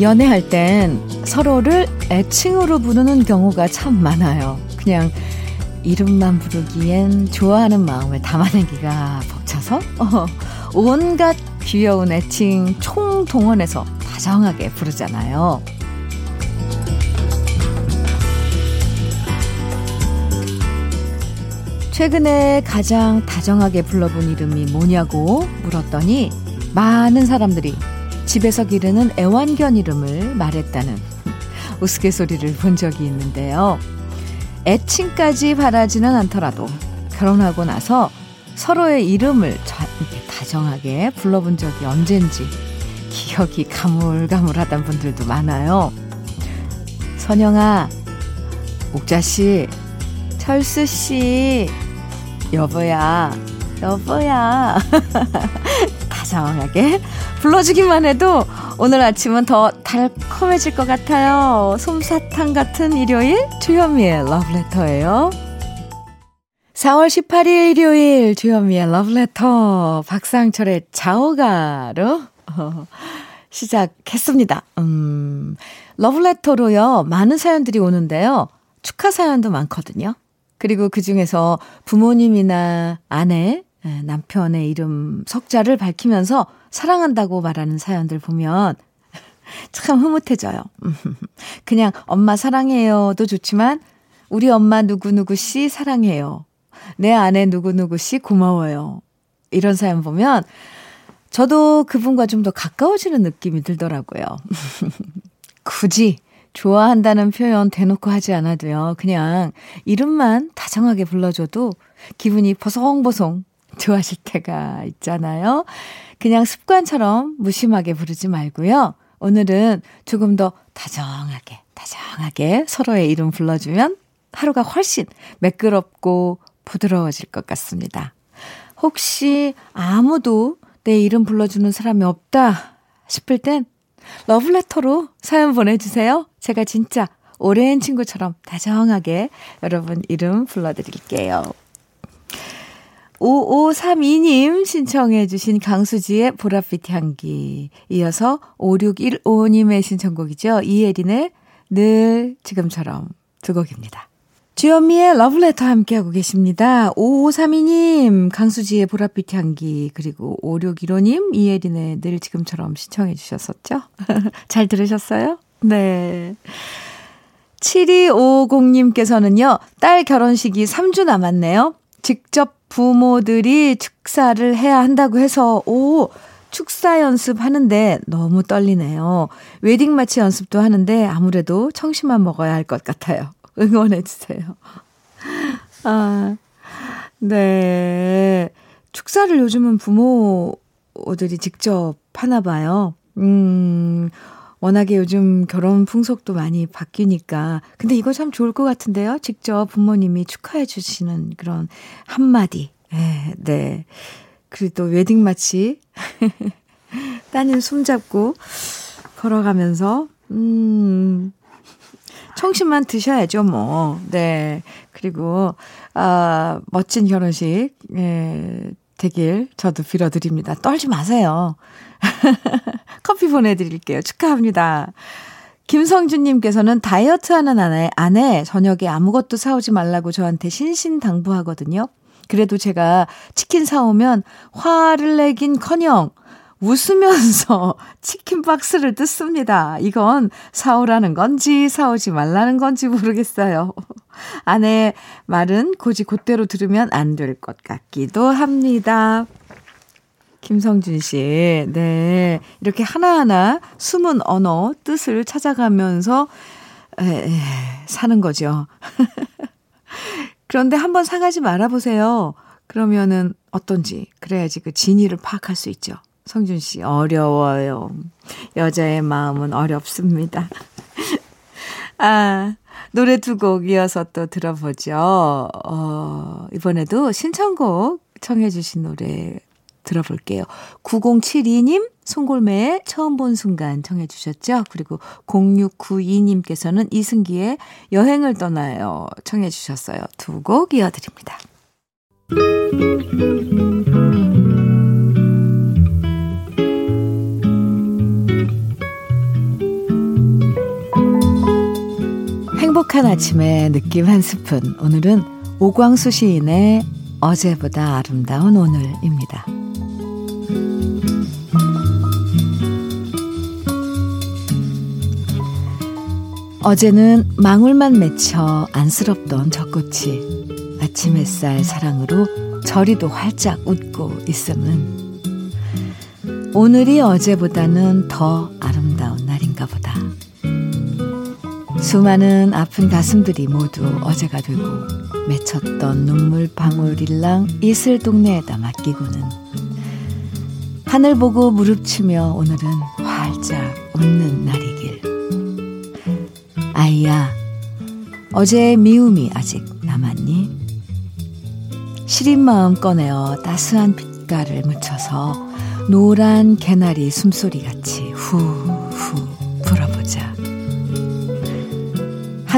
연애할 땐 서로를 애칭으로 부르는 경우가 참 많아요. 그냥 이름만 부르기엔 좋아하는 마음을 담아내기가 벅차서 어, 온갖 귀여운 애칭 총동원해서 다정하게 부르잖아요. 최근에 가장 다정하게 불러본 이름이 뭐냐고 물었더니 많은 사람들이 집에서 기르는 애완견 이름을 말했다는 우스갯소리를 본 적이 있는데요. 애칭까지 바라지는 않더라도 결혼하고 나서 서로의 이름을 다정하게 불러본 적이 언젠지 기억이 가물가물하단 분들도 많아요. 선영아, 옥자씨, 철수씨, 여보야, 여보야. 다정하게 불러주기만 해도 오늘 아침은 더 달콤해질 것 같아요. 솜사탕 같은 일요일 주현미의 러브레터예요. 4월 18일 일요일 주현미의 러브레터 박상철의 자오가로 어, 시작했습니다. 음, 러브레터로요. 많은 사연들이 오는데요. 축하 사연도 많거든요. 그리고 그 중에서 부모님이나 아내, 예, 남편의 이름 석자를 밝히면서 사랑한다고 말하는 사연들 보면 참 흐뭇해져요. 그냥 엄마 사랑해요도 좋지만 우리 엄마 누구누구 씨 사랑해요. 내 아내 누구누구 씨 고마워요. 이런 사연 보면 저도 그분과 좀 더 가까워지는 느낌이 들더라고요. 굳이 좋아한다는 표현 대놓고 하지 않아도요. 그냥 이름만 다정하게 불러줘도 기분이 보송보송 좋아하실 때가 있잖아요. 그냥 습관처럼 무심하게 부르지 말고요. 오늘은 조금 더 다정하게, 다정하게 서로의 이름 불러주면 하루가 훨씬 매끄럽고 부드러워질 것 같습니다. 혹시 아무도 내 이름 불러주는 사람이 없다 싶을 땐 러브레터로 사연 보내주세요. 제가 진짜 오랜 친구처럼 다정하게 여러분 이름 불러드릴게요. 5532님 신청해 주신 강수지의 보랏빛 향기. 이어서 5615님의 신청곡이죠. 이혜린의 늘 지금처럼 두 곡입니다. 주현미의 러브레터 함께하고 계십니다. 5532님, 강수지의 보랏빛 향기, 그리고 5615님, 이혜린의 늘 지금처럼 신청해 주셨었죠? 잘 들으셨어요? 네. 7250님께서는요, 딸 결혼식이 3주 남았네요. 직접 부모들이 축사를 해야 한다고 해서, 오, 축사 연습하는데 너무 떨리네요. 웨딩 마치 연습도 하는데 아무래도 청심만 먹어야 할 것 같아요. 응원해주세요. 아, 네. 축사를 요즘은 부모들이 직접 하나 봐요. 음, 워낙에 요즘 결혼 풍속도 많이 바뀌니까. 근데 이거 참 좋을 것 같은데요. 직접 부모님이 축하해 주시는 그런 한마디. 네, 네. 그리고 또 웨딩 마치 따님 손잡고 걸어가면서, 음, 청심만 드셔야죠, 뭐. 네. 그리고, 아, 멋진 결혼식, 예, 되길 저도 빌어드립니다. 떨지 마세요. 커피 보내드릴게요. 축하합니다. 김성준님께서는 다이어트 하는 아내, 아내, 저녁에 아무것도 사오지 말라고 저한테 신신당부하거든요. 그래도 제가 치킨 사오면 화를 내긴 커녕 웃으면서 치킨 박스를 뜯습니다. 이건 사오라는 건지 사오지 말라는 건지 모르겠어요. 아내 말은 고지 곧대로 들으면 안 될 것 같기도 합니다. 김성준 씨, 네. 이렇게 하나하나 숨은 언어, 뜻을 찾아가면서, 에, 에, 사는 거죠. 그런데 한번 상하지 말아보세요. 그러면은 어떤지. 그래야지 그 진위를 파악할 수 있죠. 성준 씨, 어려워요. 여자의 마음은 어렵습니다. 아, 노래 두 곡 이어서 또 들어보죠. 어, 이번에도 신청곡 청해주신 노래 들어볼게요. 9072님, 송골매의 처음 본 순간 청해주셨죠? 그리고 0692님께서는 이승기의 여행을 떠나요 청해주셨어요. 두 곡 이어드립니다. 따뜻한 아침에 느낌 한 스푼. 오늘은 오광수 시인의 어제보다 아름다운 오늘입니다. 어제는 망울만 맺혀 안쓰럽던 젖꽃이 아침 햇살 사랑으로 저리도 활짝 웃고 있음은 오늘이 어제보다는 더 수많은 아픈 가슴들이 모두 어제가 되고 맺혔던 눈물 방울일랑 이슬 동네에다 맡기고는 하늘 보고 무릎치며 오늘은 활짝 웃는 날이길. 아이야, 어제의 미움이 아직 남았니? 시린 마음 꺼내어 따스한 빛깔을 묻혀서 노란 개나리 숨소리 같이 후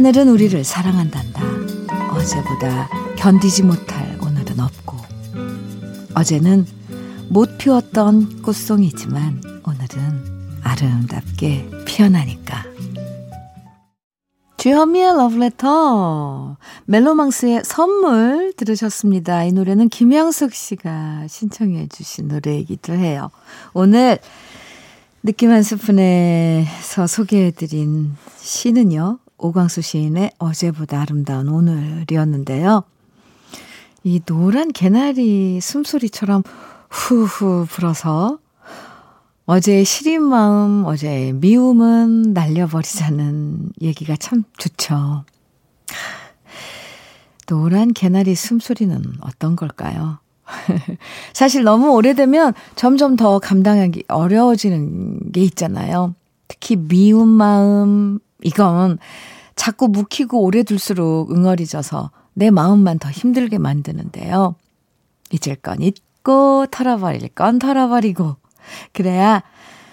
하늘은 우리를 사랑한단다. 어제보다 견디지 못할 오늘은 없고, 어제는 못 피웠던 꽃송이지만 오늘은 아름답게 피어나니까. 주현미의 러브레터, 멜로망스의 선물 들으셨습니다. 이 노래는 김양숙 씨가 신청해 주신 노래이기도 해요. 오늘 느낌 한 스푼에서 소개해드린 시는요, 오광수 시인의 어제보다 아름다운 오늘이었는데요. 이 노란 개나리 숨소리처럼 후후 불어서 어제의 시린 마음, 어제의 미움은 날려버리자는 얘기가 참 좋죠. 노란 개나리 숨소리는 어떤 걸까요? 사실 너무 오래되면 점점 더 감당하기 어려워지는 게 있잖아요. 특히 미운 마음, 이건 자꾸 묵히고 오래 둘수록 응어리져서 내 마음만 더 힘들게 만드는데요. 잊을 건 잊고 털어버릴 건 털어버리고 그래야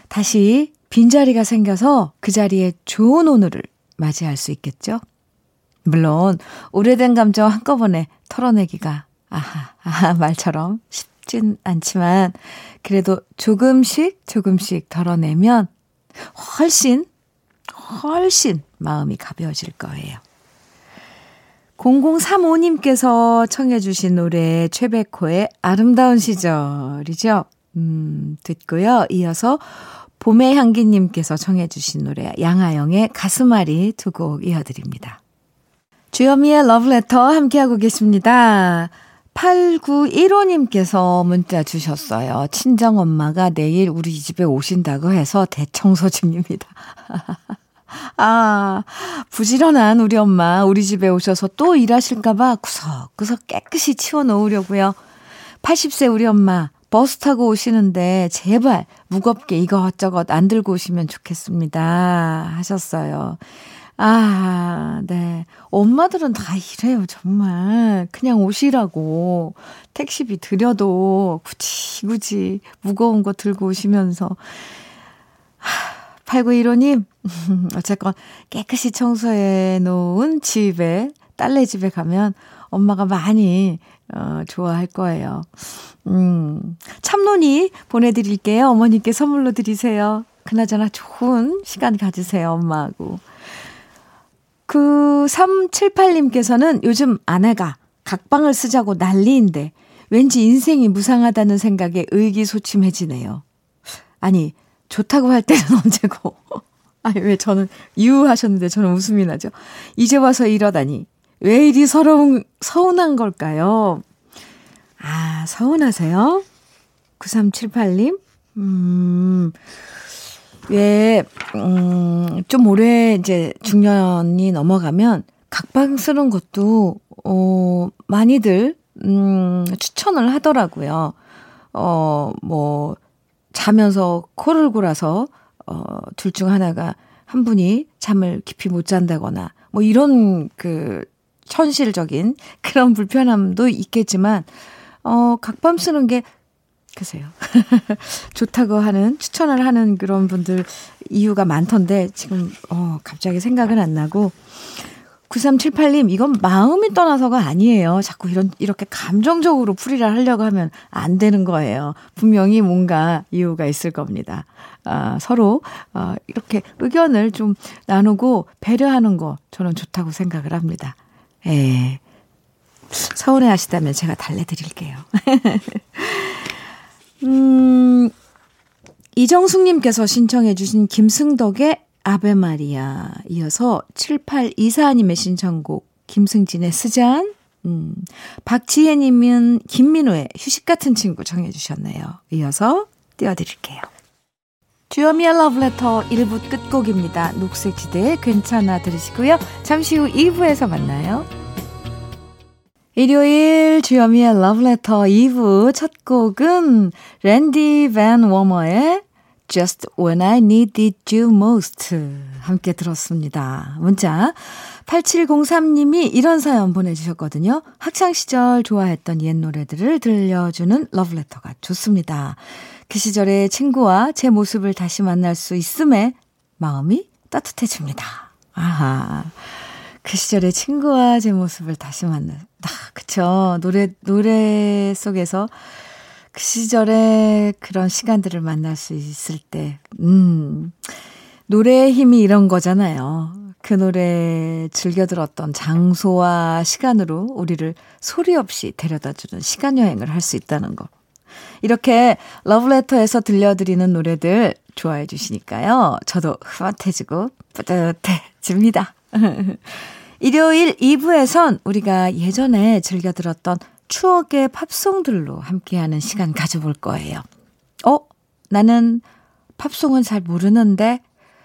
다시 빈자리가 생겨서 그 자리에 좋은 오늘을 맞이할 수 있겠죠? 물론 오래된 감정 한꺼번에 털어내기가 아하 아하 말처럼 쉽진 않지만 그래도 조금씩 조금씩 털어내면 훨씬 훨씬 마음이 가벼워질 거예요. 0035님께서 청해주신 노래 최백호의 아름다운 시절이죠. 음, 듣고요. 이어서 봄의 향기님께서 청해주신 노래 양아영의 가슴앓이 두 곡 이어드립니다. 주여미의 러브레터 함께하고 계십니다. 8915님께서 문자 주셨어요. 친정엄마가 내일 우리 집에 오신다고 해서 대청소 중입니다. 아, 부지런한 우리 엄마, 우리 집에 오셔서 또 일하실까봐 구석구석 깨끗이 치워놓으려고요. 80세 우리 엄마, 버스 타고 오시는데 제발 무겁게 이것저것 안 들고 오시면 좋겠습니다. 하셨어요. 아, 네. 엄마들은 다 이래요, 정말. 그냥 오시라고. 택시비 드려도 굳이, 굳이 무거운 거 들고 오시면서. 8915님, 어쨌건 깨끗이 청소해 놓은 집에, 딸네 집에 가면 엄마가 많이, 어, 좋아할 거예요. 음, 참론이 보내드릴게요. 어머니께 선물로 드리세요. 그나저나 좋은 시간 가지세요, 엄마하고. 그 378님께서는 요즘 아내가 각방을 쓰자고 난리인데 왠지 인생이 무상하다는 생각에 의기소침해지네요. 아니, 좋다고 할 때는 언제고. 아니, 왜 저는 유 하셨는데 저는 웃음이 나죠. 이제 와서 이러다니. 왜 이리 서러운, 서운한 걸까요? 아, 서운하세요? 9378님? 음, 왜, 음, 좀 오래 이제 중년이 넘어가면 각방 쓰는 것도, 어, 많이들, 음, 추천을 하더라고요. 어, 뭐, 자면서 코를 골아서, 어, 둘 중 하나가 한 분이 잠을 깊이 못 잔다거나, 뭐 이런 그, 현실적인 그런 불편함도 있겠지만, 어, 각밤 쓰는 게 글쎄요. 좋다고 하는, 추천을 하는 그런 분들 이유가 많던데, 지금, 어, 갑자기 생각은 안 나고, 9378님, 이건 마음이 떠나서가 아니에요. 자꾸 이런, 이렇게 감정적으로 풀이를 하려고 하면 안 되는 거예요. 분명히 뭔가 이유가 있을 겁니다. 아, 서로, 아, 이렇게 의견을 좀 나누고 배려하는 거 저는 좋다고 생각을 합니다. 예. 서운해 하시다면 제가 달래드릴게요. 음, 이정숙님께서 신청해주신 김승덕의 아베 마리아 이어서 7824님의 신청곡 김승진의 스잔 음, 박지혜님은 김민호의 휴식 같은 친구 정해주셨네요. 이어서 띄워드릴게요. 주여미의 러브레터 1부 끝곡입니다. 녹색지대의 괜찮아 들으시고요. 잠시 후 2부에서 만나요. 일요일 주여미의 러브레터 2부 첫 곡은 랜디 밴 워머의 Just When I Needed You Most 함께 들었습니다. 문자 8703님이 이런 사연 보내주셨거든요. 학창시절 좋아했던 옛 노래들을 들려주는 러브레터가 좋습니다. 그 시절의 친구와 제 모습을 다시 만날 수 있음에 마음이 따뜻해집니다. 아하. 그 시절의 친구와 제 모습을 다시 만나. 아, 그쵸. 노래, 노래 속에서 그 시절에 그런 시간들을 만날 수 있을 때, 음, 노래의 힘이 이런 거잖아요. 그 노래 즐겨 들었던 장소와 시간으로 우리를 소리 없이 데려다 주는 시간 여행을 할 수 있다는 거. 이렇게 러브레터에서 들려드리는 노래들 좋아해 주시니까요. 저도 흐뭇해지고 뿌듯해집니다. 일요일 2부에선 우리가 예전에 즐겨 들었던 추억의 팝송들로 함께하는 시간 가져볼 거예요. 어? 나는 팝송은 잘 모르는데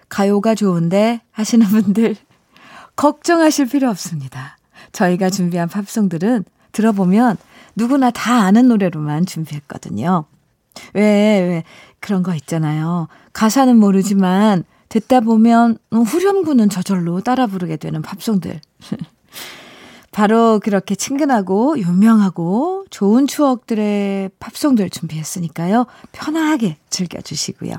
가요가 좋은데 하시는 분들 걱정하실 필요 없습니다. 저희가 준비한 팝송들은 들어보면 누구나 다 아는 노래로만 준비했거든요. 왜, 왜, 그런 거 있잖아요. 가사는 모르지만 듣다 보면 후렴구는 저절로 따라 부르게 되는 팝송들. 바로 그렇게 친근하고 유명하고 좋은 추억들의 팝송들 준비했으니까요. 편하게 즐겨주시고요.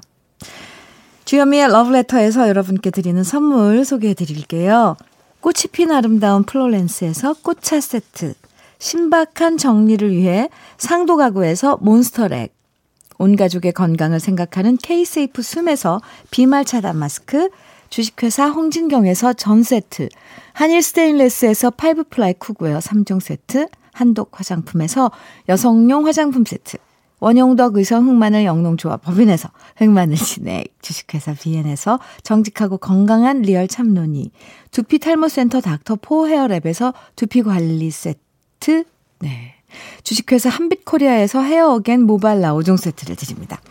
주현미의 러브레터에서 여러분께 드리는 선물 소개해 드릴게요. 꽃이 핀 아름다운 플로렌스에서 꽃차 세트, 신박한 정리를 위해 상도 가구에서 몬스터렉, 온 가족의 건강을 생각하는 K-세이프 숨에서 비말 차단 마스크, 주식회사 홍진경에서 전 세트, 한일 스테인레스에서 five ply cookware 3종 세트, 한독 화장품에서 여성용 화장품 세트, 원용덕 의성 흑마늘 영농조합 법인에서 흑마늘 진액, 주식회사 비엔에서 정직하고 건강한 리얼 참논이, 두피 탈모센터 닥터포 헤어랩에서 두피 관리 세트, 네. 주식회사 한빛코리아에서 헤어어겐 모발라 5종 세트를 드립니다.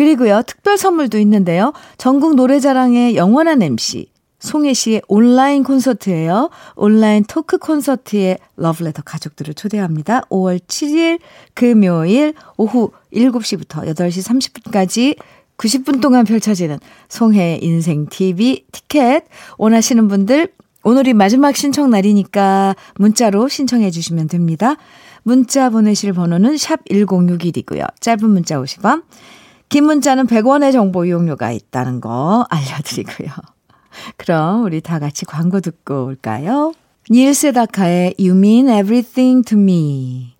그리고요, 특별 선물도 있는데요. 전국 노래자랑의 영원한 MC, 송혜 씨의 온라인 콘서트예요. 온라인 토크 콘서트에 러브레터 가족들을 초대합니다. 5월 7일 금요일 오후 7시부터 8시 30분까지 90분 동안 펼쳐지는 송혜 인생 TV 티켓 원하시는 분들 오늘이 마지막 신청 날이니까 문자로 신청해 주시면 됩니다. 문자 보내실 번호는 샵 1061이고요. 짧은 문자 50원, 긴 문자는 100원의 정보 이용료가 있다는 거 알려드리고요. 그럼 우리 다 같이 광고 듣고 올까요? 닐 세다카의 You Mean Everything to Me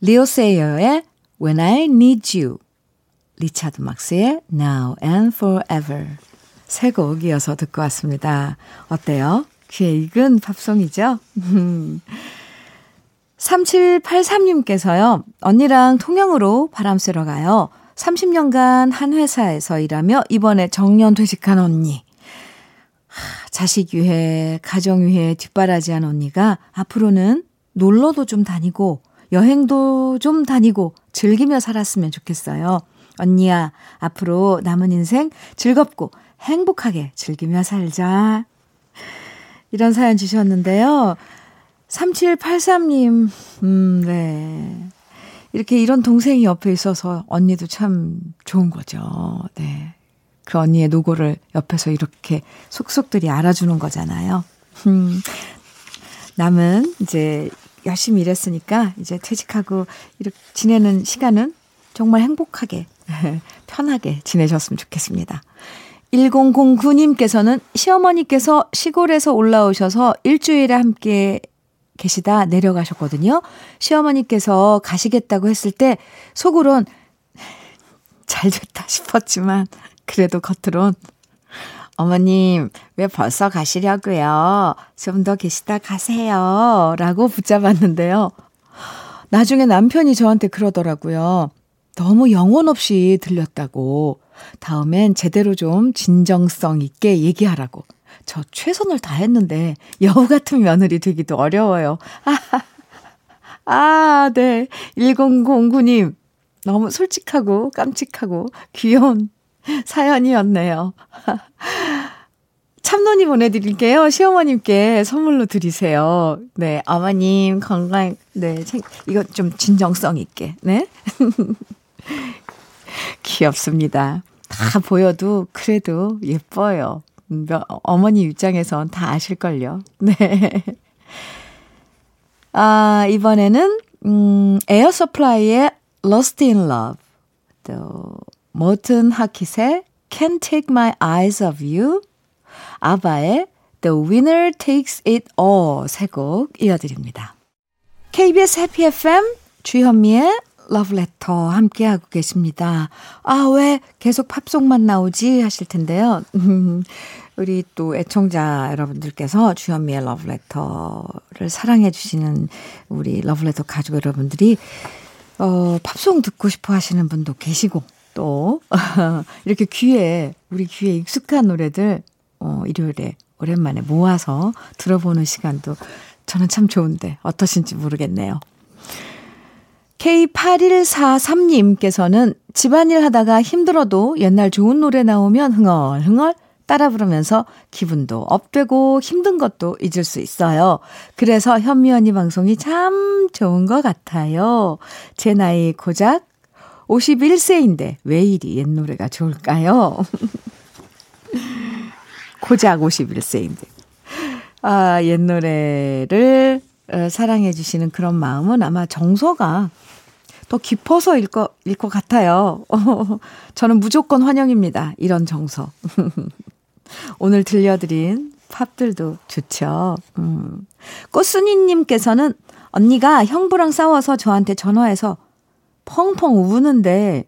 리오 세이어의 When I Need You 리차드 막스의 Now and Forever 세 곡 이어서 듣고 왔습니다. 어때요? 귀에 익은 팝송이죠? 3783님께서요. 언니랑 통영으로 바람 쐬러 가요. 30년간 한 회사에서 일하며 이번에 정년 퇴직한 언니. 자식 유해, 가정 유해 뒷바라지한 언니가 앞으로는 놀러도 좀 다니고 여행도 좀 다니고 즐기며 살았으면 좋겠어요. 언니야, 앞으로 남은 인생 즐겁고 행복하게 즐기며 살자. 이런 사연 주셨는데요. 3783님, 음, 네. 이렇게 이런 동생이 옆에 있어서 언니도 참 좋은 거죠. 네. 그 언니의 노고를 옆에서 이렇게 속속들이 알아주는 거잖아요. 음, 남은 이제 열심히 일했으니까 이제 퇴직하고 이렇게 지내는 시간은 정말 행복하게, 편하게 지내셨으면 좋겠습니다. 1009님께서는 시어머니께서 시골에서 올라오셔서 일주일에 함께 계시다 내려가셨거든요. 시어머니께서 가시겠다고 했을 때 속으론 잘 됐다 싶었지만 그래도 겉으론 어머님, 왜 벌써 가시려고요? 좀 더 계시다 가세요. 라고 붙잡았는데요. 나중에 남편이 저한테 그러더라고요. 너무 영혼 없이 들렸다고. 다음엔 제대로 좀 진정성 있게 얘기하라고. 저 최선을 다했는데 여우 같은 며느리 되기도 어려워요. 아, 아 네. 1009님. 너무 솔직하고 깜찍하고 귀여운 사연이었네요. 참론이 보내드릴게요. 시어머님께 선물로 드리세요. 네, 어머님 건강, 네, 이거 좀 진정성 있게, 네. 귀엽습니다. 다 보여도 그래도 예뻐요. 어머니 입장에선 다 아실걸요. 네. 아, 이번에는, 음, 에어 서플라이의 Lost in Love. 또, 모튼 하킷의 Can't Take My Eyes Off You. 아바의 The Winner Takes It All 세 곡 이어드립니다. KBS 해피 FM 주현미의 러브레터 함께하고 계십니다. 아, 왜 계속 팝송만 나오지? 하실 텐데요. 우리 또 애청자 여러분들께서 주현미의 러브레터를 사랑해주시는 우리 러브레터 가족 여러분들이, 어, 팝송 듣고 싶어 하시는 분도 계시고, 또, 이렇게 귀에, 우리 귀에 익숙한 노래들, 어, 일요일에 오랜만에 모아서 들어보는 시간도 저는 참 좋은데, 어떠신지 모르겠네요. K8143님께서는 집안일 하다가 힘들어도 옛날 좋은 노래 나오면 흥얼흥얼 따라 부르면서 기분도 업되고 힘든 것도 잊을 수 있어요. 그래서 현미 언니 방송이 참 좋은 것 같아요. 제 나이 고작 51세인데 왜 이리 옛 노래가 좋을까요? 고작 51세인데. 아, 옛 노래를 어, 사랑해 주시는 그런 마음은 아마 정서가 더 깊어서일 것, 일 것 같아요. 저는 무조건 환영입니다. 이런 정서. 오늘 들려드린 팝들도 좋죠. 음. 꽃순이님께서는 언니가 형부랑 싸워서 저한테 전화해서 펑펑 우는데,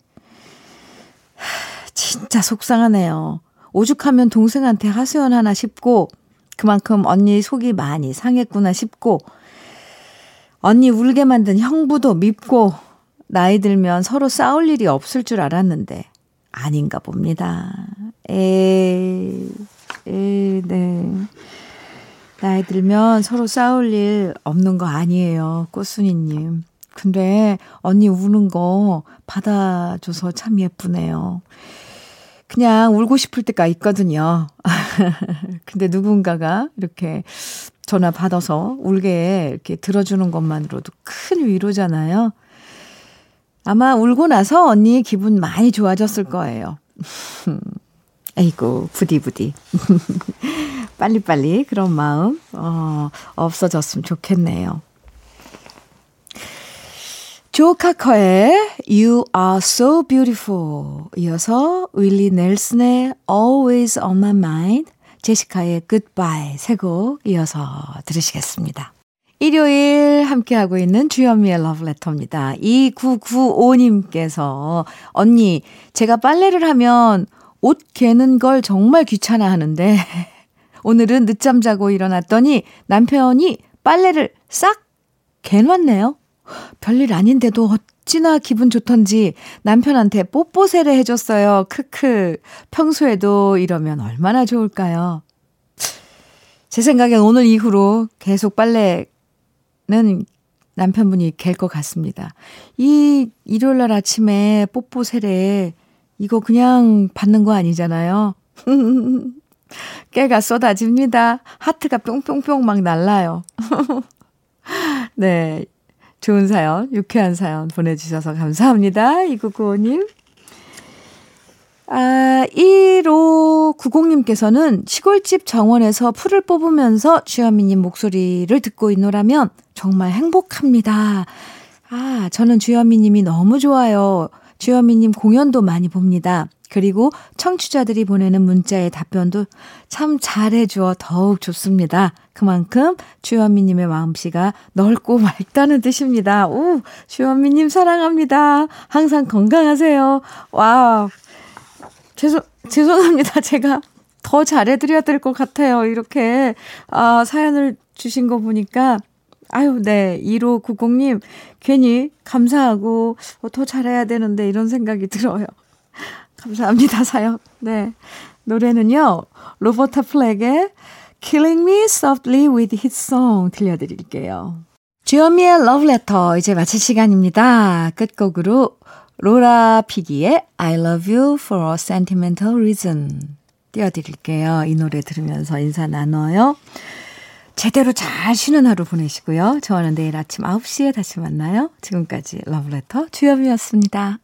진짜 속상하네요. 오죽하면 동생한테 하소연 하나 싶고, 그만큼 언니 속이 많이 상했구나 싶고, 언니 울게 만든 형부도 밉고, 나이 들면 서로 싸울 일이 없을 줄 알았는데, 아닌가 봅니다. 에이, 에이, 네. 나이 들면 서로 싸울 일 없는 거 아니에요. 꽃순이님. 근데 언니 우는 거 받아줘서 참 예쁘네요. 그냥 울고 싶을 때가 있거든요. 근데 누군가가 이렇게 전화 받아서 울게 이렇게 들어주는 것만으로도 큰 위로잖아요. 아마 울고 나서 언니 기분 많이 좋아졌을 거예요. 에이고, 부디부디. 빨리빨리 그런 마음, 어, 없어졌으면 좋겠네요. 조카커의 You Are So Beautiful 이어서 윌리 넬슨의 Always On My Mind 제시카의 Goodbye 세곡 이어서 들으시겠습니다. 일요일 함께하고 있는 주현미의 러브레터입니다. 2995님께서 언니 제가 빨래를 하면 옷 개는 걸 정말 귀찮아 하는데 오늘은 늦잠 자고 일어났더니 남편이 빨래를 싹 개놨네요. 별일 아닌데도 어찌나 기분 좋던지 남편한테 뽀뽀세례 해줬어요. 크크. 평소에도 이러면 얼마나 좋을까요? 제 생각엔 오늘 이후로 계속 빨래는 남편분이 갤 것 같습니다. 이 일요일 날 아침에 뽀뽀 세례 이거 그냥 받는 거 아니잖아요. 깨가 쏟아집니다. 하트가 뿅뿅뿅 막 날라요. 네. 좋은 사연, 유쾌한 사연 보내주셔서 감사합니다. 이구구호님. 아, 1590님께서는 시골집 정원에서 풀을 뽑으면서 주현미님 목소리를 듣고 있노라면 정말 행복합니다. 아, 저는 주현미님이 너무 좋아요. 주현미님 공연도 많이 봅니다. 그리고 청취자들이 보내는 문자의 답변도 참 잘해주어 더욱 좋습니다. 그만큼 주현미님의 마음씨가 넓고 맑다는 뜻입니다. 오, 주현미님 사랑합니다. 항상 건강하세요. 와, 죄송, 죄송합니다. 제가 더 잘해드려야 될 것 같아요. 이렇게, 아, 사연을 주신 거 보니까. 아유, 네. 1590님, 괜히 감사하고, 어, 더 잘해야 되는데, 이런 생각이 들어요. 감사합니다, 사연. 네. 노래는요, 로버타 플렉의 Killing Me Softly with His Song 들려드릴게요. 주현미의 러브레터 이제 마칠 시간입니다. 끝곡으로 로라 피기의 I love you for a sentimental reason 띄워드릴게요. 이 노래 들으면서 인사 나눠요. 제대로 잘 쉬는 하루 보내시고요. 저는 내일 아침 9시에 다시 만나요. 지금까지 러브레터 주현미였습니다.